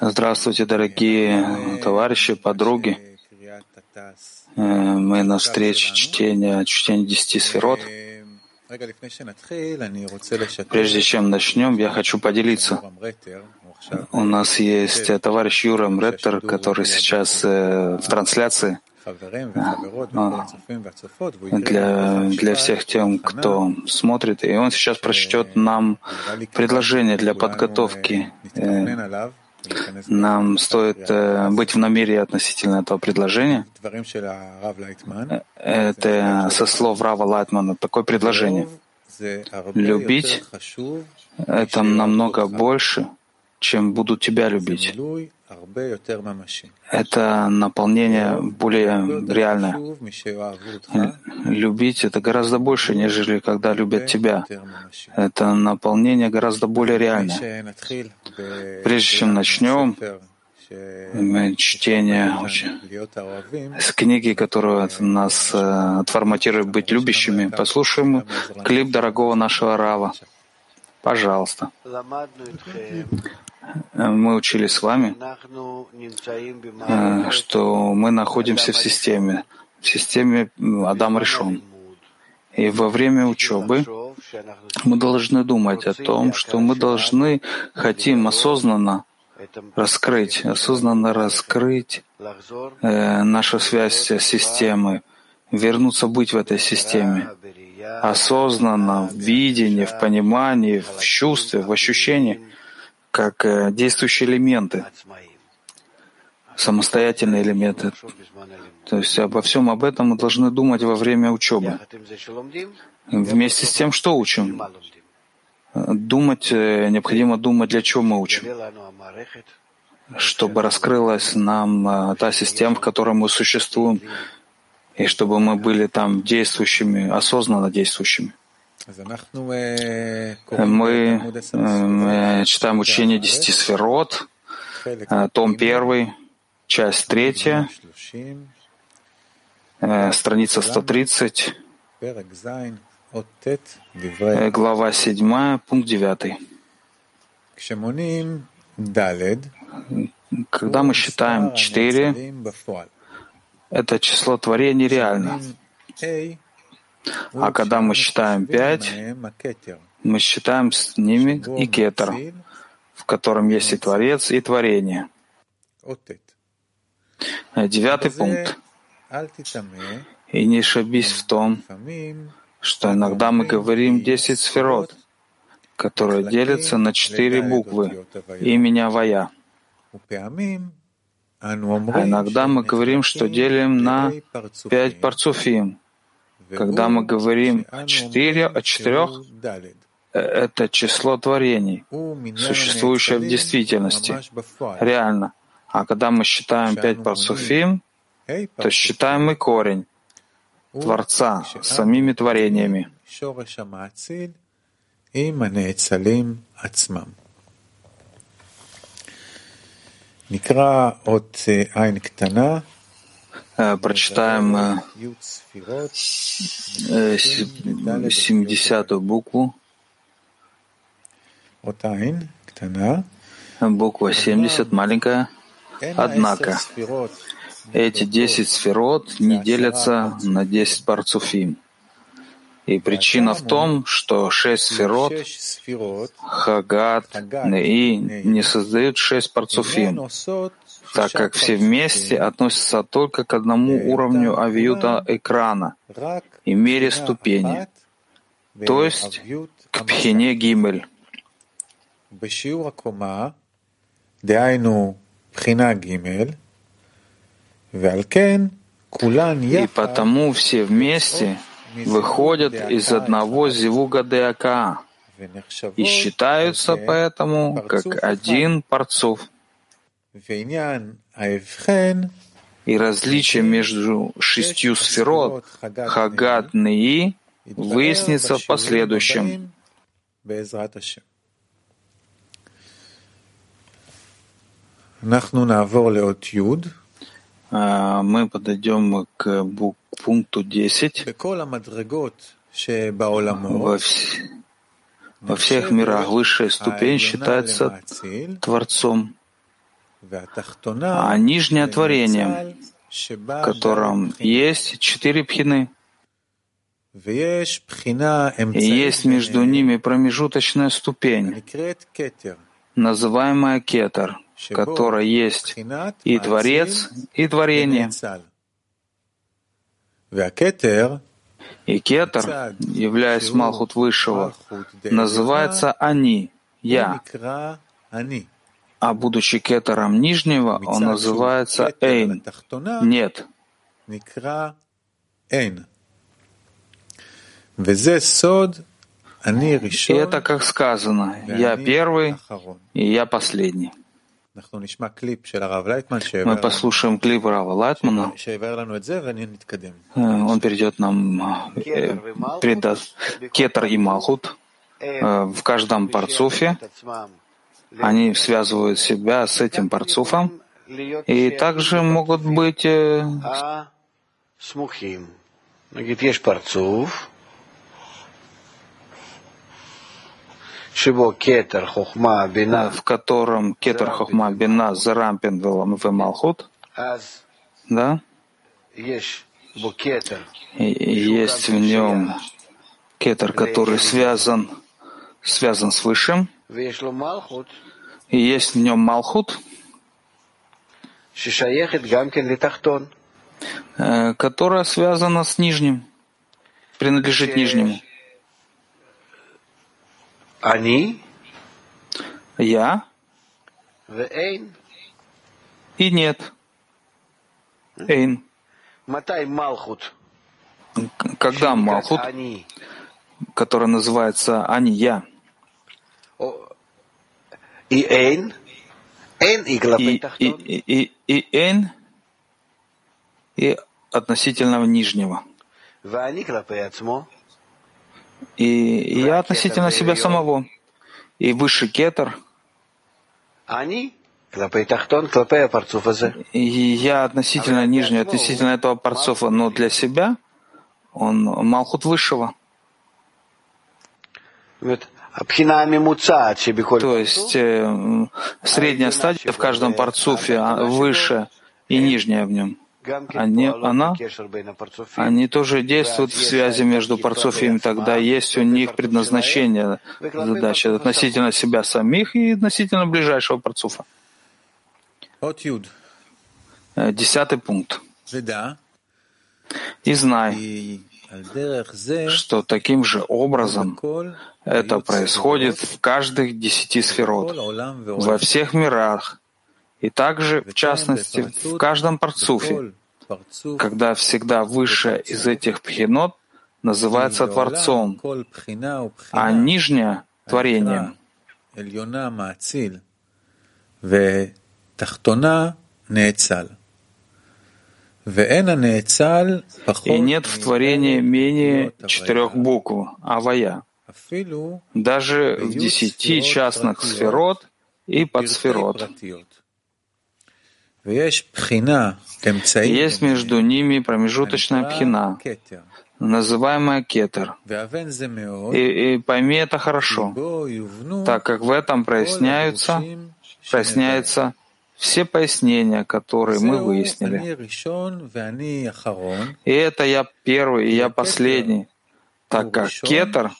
Здравствуйте, дорогие товарищи, подруги. Э, мы на встрече чтения, чтения десяти сферот. Прежде чем начнем, я хочу поделиться. У нас есть товарищ Юра Мреттер, который сейчас э, в трансляции. Для, для всех тем, кто смотрит. И он сейчас прочтет нам предложение для подготовки. Э, нам стоит э, быть в намерении относительно этого предложения. Это со слов Рава Лайтмана такое предложение. Любить — это намного больше, чем буду тебя любить. Это наполнение более реальное. Любить — это гораздо больше, нежели когда любят тебя. Это наполнение гораздо более реальное. Прежде чем начнем, чтение с книги, которая нас э, отформатирует быть любящими, послушаем клип дорогого нашего Рава. Пожалуйста. Мы учили с вами, э, что мы находимся в системе, в системе Адам решен. И во время учебы мы должны думать о том, что мы должны, хотим осознанно раскрыть, осознанно раскрыть э, нашу связь с системой, вернуться быть в этой системе, осознанно, в видении, в понимании, в чувстве, в ощущении — как э, действующие элементы, самостоятельные элементы. То есть обо всем об этом мы должны думать во время учебы. Вместе с тем, что учим. Думать, э, необходимо думать, для чего мы учим. Чтобы раскрылась нам э, та система, в которой мы существуем, и чтобы мы были там действующими, осознанно действующими. Мы э, читаем учение десяти сферот, э, том первый, часть третья, э, страница 130, глава седьмая, пункт девятый. Когда мы считаем четыре, это число творений реально. А когда мы считаем пять, мы считаем с ними и кетер, в котором есть и Творец, и Творение. Девятый пункт. И не ошибись в том, что иногда мы говорим десять сферот, которые делятся на четыре буквы имени Авая. А иногда мы говорим, что делим на пять парцуфим, когда мы говорим о четыре, о четырех, э, это число творений, существующее в действительности, реально. А когда мы считаем пять парсуфим, то считаем и корень Творца самими творениями. Прочитаем 70-ю э, букву. Буква 70, маленькая. Однако, эти 10 сферот не делятся на 10 парцуфим. И причина в том, что шесть сферот, Хагат и не создают шесть парцуфим, так как все вместе относятся только к одному уровню авиюта экрана и мере ступени, то есть к пхине гимель. И потому все вместе выходят из одного зивуга деака и считаются поэтому как один парцов. И различие между шестью сферот Хагат Неи выяснится в последующем. А, мы подойдем к пункту 10. Во. Во всех мирах высшая ступень считается Творцом, а нижнее творением, в котором есть четыре пхины. И есть между ними промежуточная ступень, называемая кетер, которая есть и Творец, и Творение. И кетер, являясь Малхут Высшего, называется Они, Я. А будучи кетером Нижнего, он называется Эйн, Нет. И это, как сказано, я первый, и я последний. Мы послушаем клип Рава Лайтмана. Он перейдет нам, э, передаст кетер и малхут э, в каждом парцуфе. Они связывают себя с этим парцуфом. И также могут быть э, в котором кетер хохма бина зарампин в малхут, да? Есть в нем кетер, который связан, связан с высшим, и есть в нем малхут, э, которая связана с нижним, принадлежит нижнему. Они? Я? И нет. Эйн. Когда Малхут, который называется Они, Я. И Эйн? Эйн и и, и, и, и Эйн и относительно нижнего. И я относительно себя самого. И высший кетер. И я относительно нижний, относительно этого парцофа, но для себя он Малхут высшего. То есть э, средняя стадия в каждом парцуфе а, выше и нижняя в нем они, она, они тоже действуют в связи между парцуфиями, тогда есть у них предназначение задачи относительно себя самих и относительно ближайшего парцуфа. Э, десятый пункт. И знай, что таким же образом это происходит в каждых десяти сферот, во всех мирах, и также, в частности, в каждом парцуфе, когда всегда высшее из этих пхинот называется Творцом, а нижнее — Творением. И нет в творении менее четырех букв «Авая», даже в десяти частных сферот и подсферот. Есть между ними промежуточная пхина, называемая кетер. И, и пойми это хорошо, так как в этом проясняются, проясняются все пояснения, которые мы выяснили. И это я первый, и я последний, так как кетер,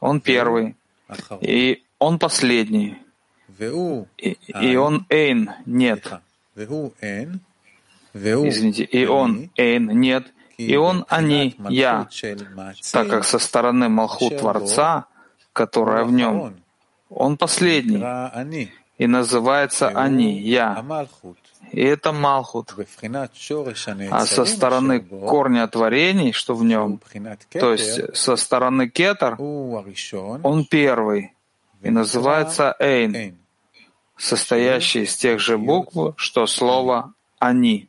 он первый, и он последний, и, и он эйн, нет. Извините, и он, Эйн, нет, и он, они, я, так как со стороны Малхут Творца, которая в нем, он последний, и называется они, я. И это Малхут. А со стороны корня творений, что в нем, то есть со стороны Кетер, он первый, и называется Эйн состоящий из тех же букв, что слово «они».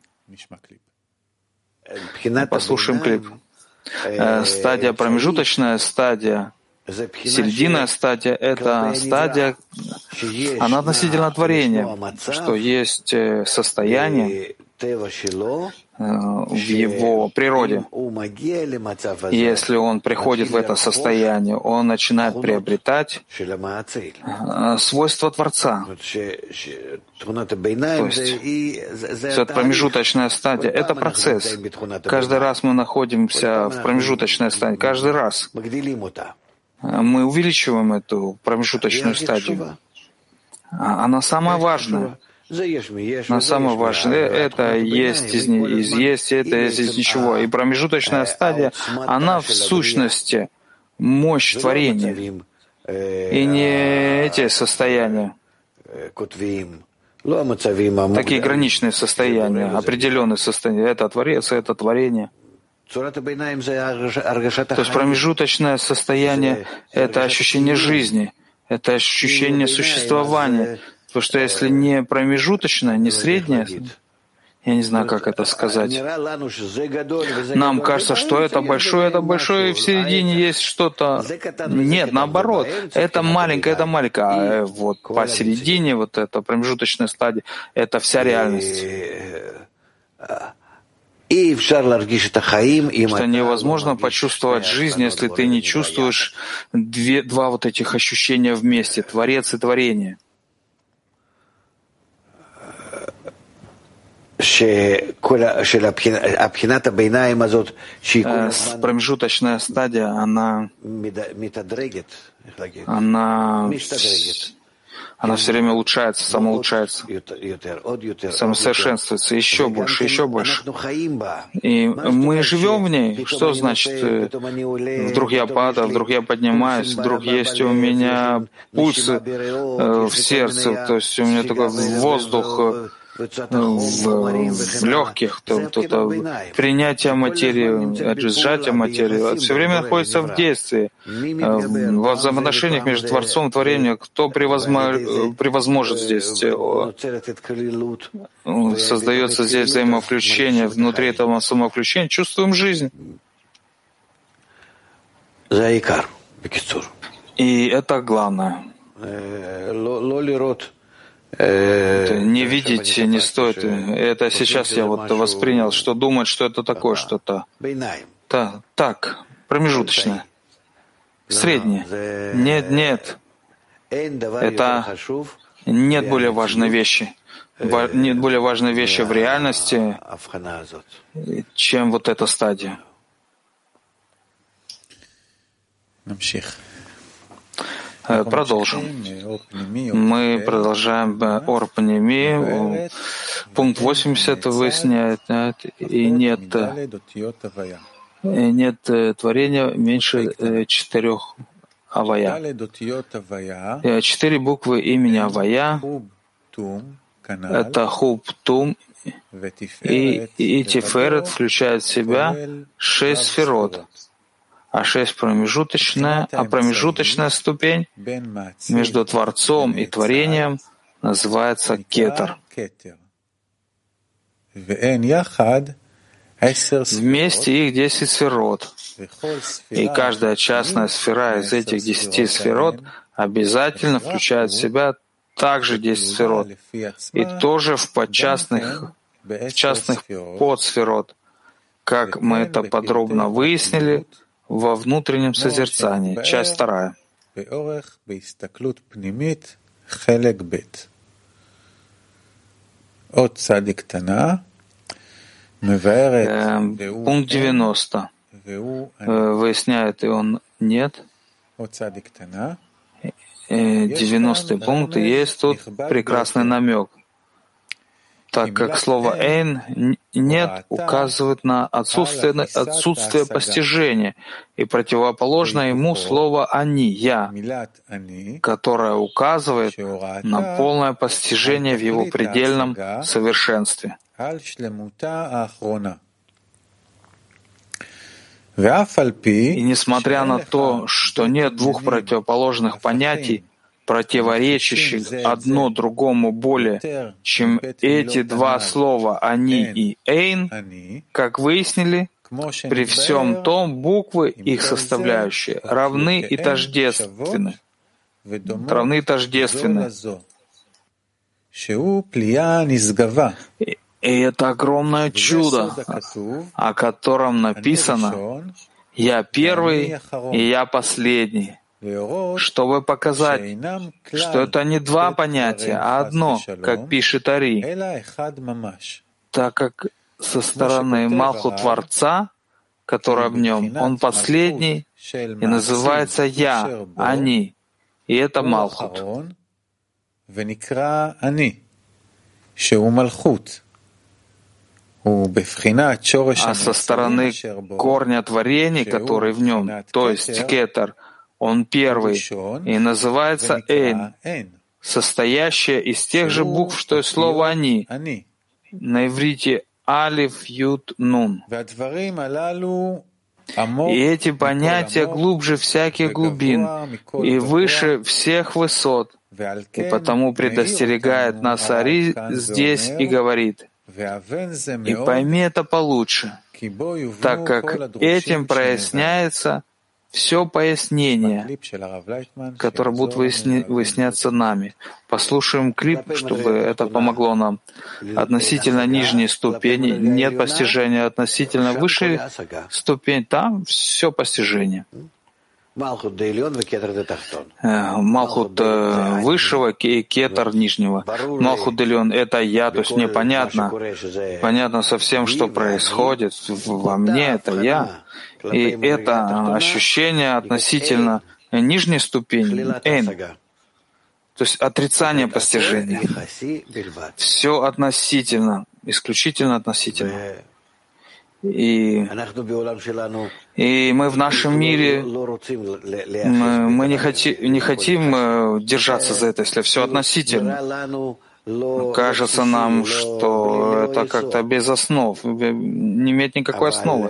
Послушаем клип. Э, стадия, промежуточная стадия, серединная стадия — это стадия, она относительно творения, что есть э, состояние, в его природе. Если он приходит в это состояние, он начинает приобретать свойства Творца. То есть это промежуточная стадия, это процесс. Каждый раз мы находимся в промежуточной стадии, каждый раз мы увеличиваем эту промежуточную стадию. Она самая важная. Но самое важное, это есть из, из есть, это есть из ничего. И промежуточная стадия, она в сущности мощь творения. И не эти состояния, такие граничные состояния, определенные состояния. Это творец, это творение. То есть промежуточное состояние — это ощущение жизни, это ощущение существования, Потому что если не промежуточное, не среднее, я не знаю, как это сказать. Нам кажется, что это большое, это большое, и в середине есть что-то. Нет, наоборот, это маленькое, это маленькое. А э, вот посередине, вот эта промежуточная стадия, это вся реальность. Что невозможно почувствовать жизнь, если ты не чувствуешь две, два вот этих ощущения вместе, Творец и Творение. промежуточная стадия, она, она, она все время улучшается, самоулучшается, самосовершенствуется еще больше, еще больше. И мы живем в ней. Что значит, вдруг я падаю, вдруг я поднимаюсь, вдруг есть у меня пульсы в сердце, то есть у меня такой воздух в, в легких, то, то, то принятие материи, сжатие материи, все время находится в действии, в взаимоотношениях между Творцом и Творением. Кто превозмо, превозможет здесь? Создается здесь взаимовключение, внутри этого самовключения чувствуем жизнь. И это главное. Не видеть не стоит. Это сейчас я вот воспринял, что думать, что это такое что-то. Да, так, промежуточное. Среднее. Нет, нет. Это нет более важной вещи. Нет более важной вещи в реальности, чем вот эта стадия. Э, продолжим. Мы продолжаем э, Орпанеми. Пункт 80 выясняет, и нет, нет э, творения меньше четырех Авая. Четыре буквы имени Авая — это Хуб, Тум и, и Тиферет включает в себя шесть сферот — а шесть промежуточная, а промежуточная ступень между Творцом и Творением называется кетер. Вместе их десять сферот, и каждая частная сфера из этих десяти сферот обязательно включает в себя также десять сферот, и тоже в подчастных, в частных подсферот, как мы это подробно выяснили во внутреннем созерцании. Часть вторая. Эм, пункт 90. Э, выясняет, и он нет. 90 э, пункт, и есть тут прекрасный намек так как слово «эйн» «нет» указывает на отсутствие, отсутствие постижения, и противоположно ему слово «они» «я», которое указывает на полное постижение в его предельном совершенстве. И несмотря на то, что нет двух противоположных понятий, противоречащих одно другому более, чем эти два слова «они» и «эйн», как выяснили, при всем том буквы, их составляющие, равны и тождественны. Равны и тождественны. И это огромное чудо, о котором написано. «Я первый и я последний», чтобы показать, что это не два понятия, а одно, как пишет Ари, так как со стороны Малху Творца, который в нем, он последний и называется «Я», «Они», и это Малхут. А со стороны корня творений, который в нем, то есть кетер, он первый, и называется Эйн, состоящее из тех же букв, что и слово «они», на иврите Алиф, Ют, Нун. И эти понятия глубже всяких глубин и выше всех высот, и потому предостерегает нас Ари здесь и говорит, и пойми это получше, так как этим проясняется все пояснения, которые будут выясни, выясняться нами. Послушаем клип, чтобы это помогло нам. Относительно нижней ступени нет постижения, относительно высшей ступени там все постижение. Э, Малхут э, высшего и кетер нижнего. Малхут Делион — это я, то есть мне понятно, понятно совсем, что происходит во мне, это я. И это ощущение относительно нижней ступени, эйн, то есть отрицание постижения. Все относительно, исключительно относительно. И, и мы в нашем мире, мы, мы не, хотим, не хотим э, держаться за это, если все относительно. Кажется нам, что это как-то без основ, не имеет никакой основы.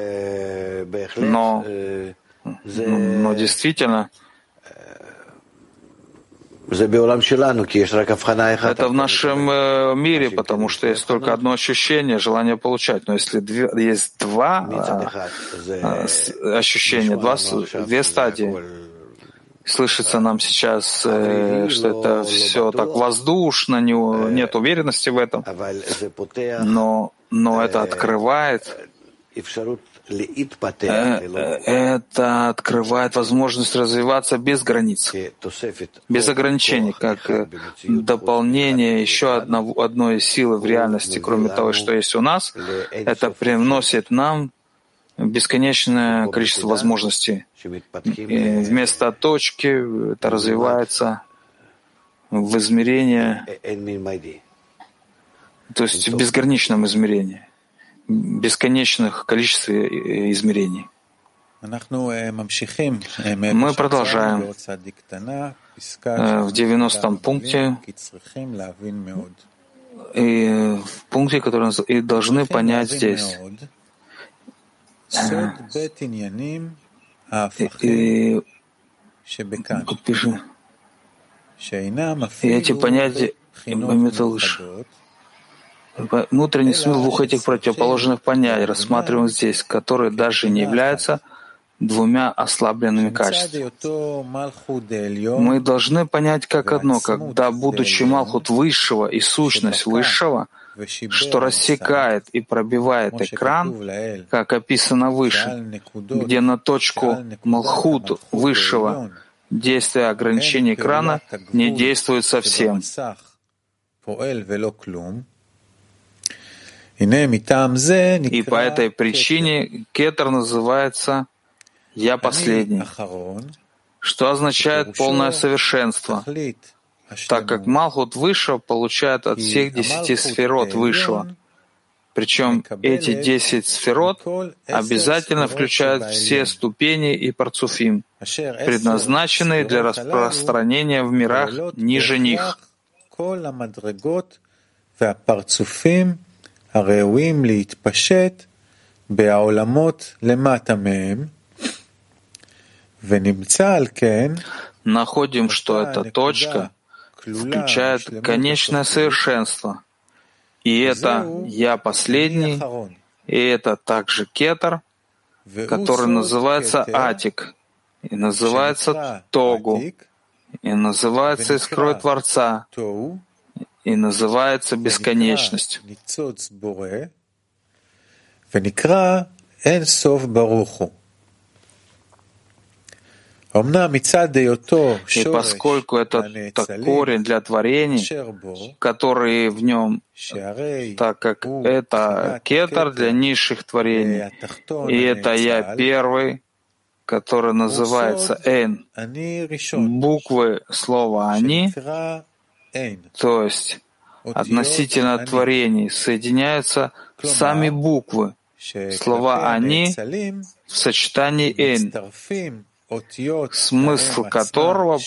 Но, но действительно, это в нашем э, мире, потому что есть только одно ощущение, желание получать. Но если две, есть два а, ощущения, два, две стадии, слышится нам сейчас, э, что это все так воздушно, нет уверенности в этом, но, но это открывает Э, это открывает возможность развиваться без границ, без ограничений, как э, дополнение еще одного, одной силы в реальности, кроме того, что есть у нас. Это приносит нам бесконечное количество возможностей. И вместо точки это развивается в измерение, то есть в безграничном измерении бесконечных количестве измерений. Мы продолжаем. в 90-м пункте, и в пункте, который и должны понять здесь. И, и эти понятия Бамиталыш Внутренний смысл двух этих противоположных понятий рассматриваем здесь, которые даже не являются двумя ослабленными качествами. Мы должны понять как одно, когда, будучи Малхут высшего и сущность высшего, что рассекает и пробивает экран, как описано выше, где на точку Малхут высшего действие ограничения экрана не действует совсем. И по этой причине кетер называется «Я последний», что означает полное совершенство, так как Малхут Высшего получает от всех десяти сферот Высшего. Причем эти десять сферот обязательно включают все ступени и парцуфим, предназначенные для распространения в мирах ниже них. הראויים להתפשט בעולמות למטה מהם, ונמצא על כן, находим, что эта точка включает конечное совершенство. И это «Я последний», и это также кетер, который называется Атик, и называется Тогу, и называется Искрой Творца, и называется бесконечность. И поскольку это корень для творений, которые в нем, так как это кетер для низших творений, и это я первый, который называется Эн, буквы слова «они», то есть относительно творений, соединяются сами буквы. Слова «они» в сочетании эн, смысл которого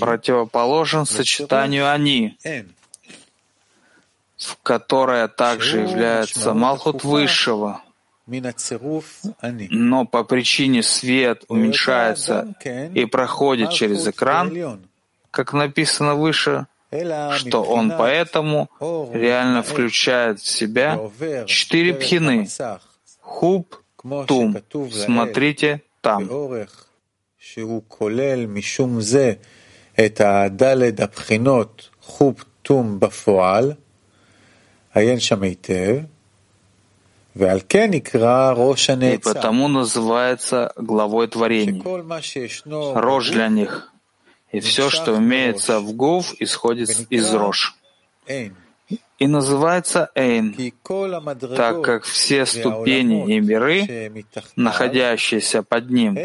противоположен сочетанию «они», в которое также является Малхут Высшего, но по причине свет уменьшается и проходит через экран, как написано выше, что он поэтому реально включает в себя четыре пхины. Хуб, тум. Смотрите там. באורך שהוא כולל משום זה את הדלת הבחינות חוב תום בפועל, עיין שם היטב, ועל כן נקרא ראש И הנעצר, потому называется главой творений. שכל מה שישנו Рожь для них. и все, что имеется в Гув, исходит из Рош. И называется Эйн, так как все ступени и миры, находящиеся под ним,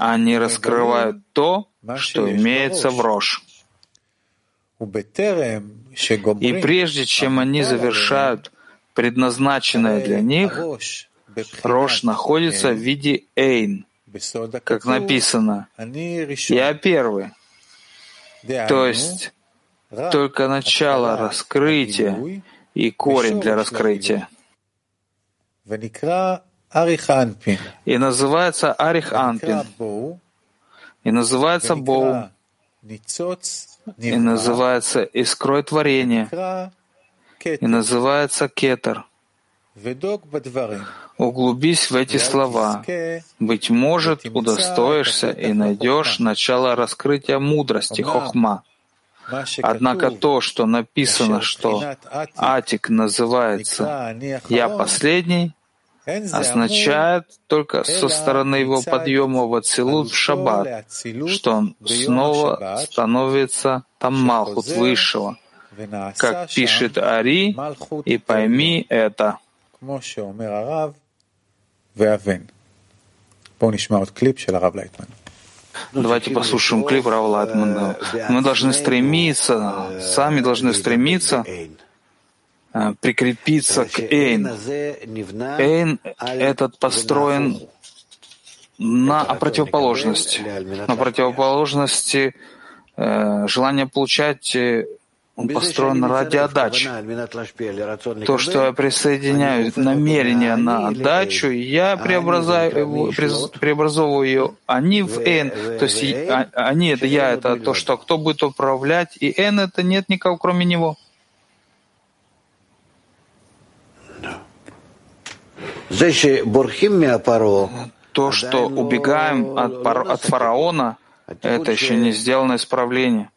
они раскрывают то, что имеется в Рош. И прежде чем они завершают предназначенное для них, Рош находится в виде Эйн, как написано, «Я первый». То есть только начало раскрытия и корень для раскрытия. И называется Арих Анпин. И называется Боу. И называется Искрой Творения. И называется Кетер. Углубись в эти слова. Быть может, удостоишься и найдешь начало раскрытия мудрости, хохма. Однако то, что написано, что Атик называется «Я последний», означает только со стороны его подъема в Ацилут в Шаббат, что он снова становится там Малхут Высшего, как пишет Ари, и пойми это. כמו שאומר הרב, ואבן. בואו נשמע עוד קליפ של הרב לייטמן. Давайте послушаем клип Рава Лайтмана. Мы должны стремиться, сами должны стремиться э, прикрепиться к Эйн. Эйн этот построен на противоположности. На противоположности э, желания получать, э, он построен ради отдачи. То, что я присоединяю намерение на отдачу, я преобразую его, преобразовываю ее они в Н. То есть а, они — это я, это то, что кто будет управлять, и Н — это нет никого, кроме него. То, что убегаем от, от фараона, это еще не сделано исправление.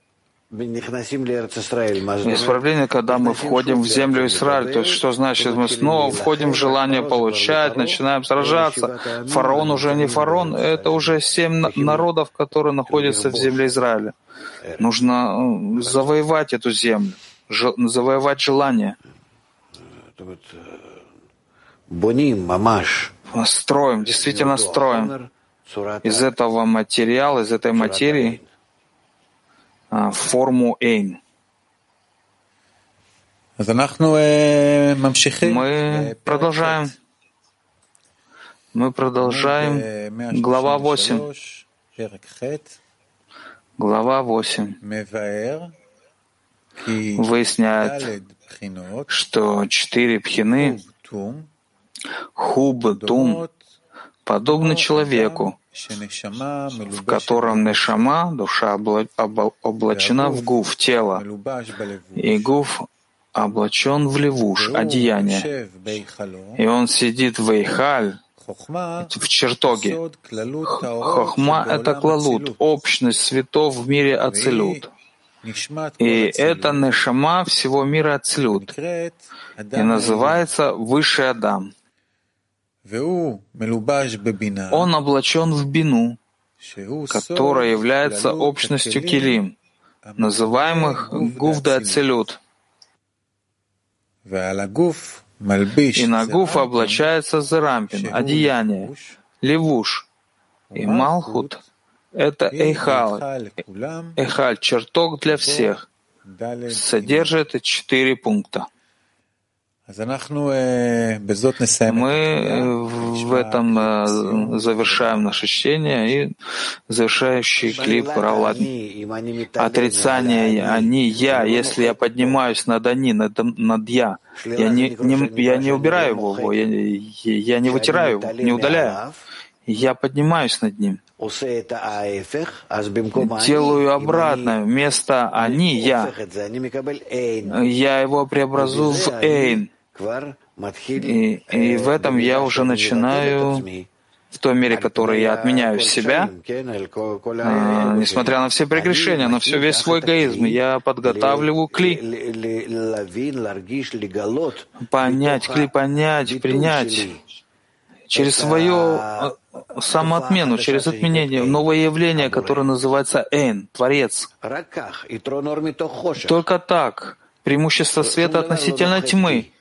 Исправление, когда мы входим в землю Израиль, то есть что значит, мы снова входим в желание получать, начинаем сражаться. Фараон уже не фараон, это уже семь народов, которые находятся в земле Израиля. Нужно э, завоевать эту землю, завоевать желание. Строим, действительно строим. Из этого материала, из этой материи а, форму Эйн. Мы продолжаем. Мы продолжаем. Глава 8. Глава 8 выясняет, что четыре пхины, хуб, тум, подобны человеку, в котором Нешама, душа, обла... обла... облачена в гуф, тело, и гуф облачен в левуш, одеяние, и он сидит в Эйхаль, в чертоге. Хохма — это клалут, общность светов в мире Ацелют. И это Нешама всего мира Ацелют, и называется Высший Адам. Он облачен в бину, которая является общностью килим, называемых Гувда Ацилют. И на гуф облачается Зарампин, одеяние, левуш. И Малхут — это Эйхал, Эйхаль, чертог для всех, содержит четыре пункта. Мы в этом завершаем наше чтение и завершающий клип Равлад. Отрицание «они», «я», если я поднимаюсь над «они», над, над «я», я не, не, я не убираю его, я, я не вытираю его, не удаляю. Я поднимаюсь над ним. Делаю обратно. Вместо «они» — «я». Я его преобразую в «эйн». И, и в этом я уже начинаю, в той мере, которой я отменяю себя, а, несмотря на все прегрешения, на все весь свой эгоизм, я подготавливаю кли. Понять, кли, понять, принять. Через свою э, самоотмену, через отменение, новое явление, которое называется Эйн, Творец. Только так, преимущество света относительно тьмы,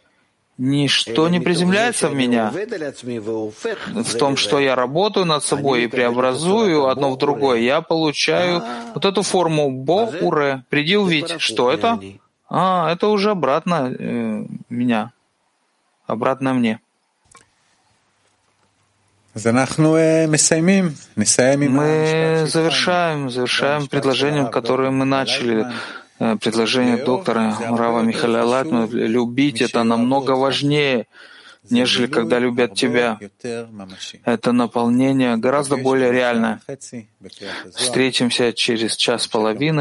Ничто не приземляется в меня в том, что я работаю над собой и преобразую одно в другое. Я получаю вот эту форму «бо уре». Приди увидеть. Что это? А, это уже обратно э, меня. Обратно мне. Мы завершаем, завершаем предложением, которое мы начали предложение доктора Рава Михаила Латмана «любить» — это намного важнее, нежели когда любят тебя. Это наполнение гораздо более реальное. Встретимся через час с половиной.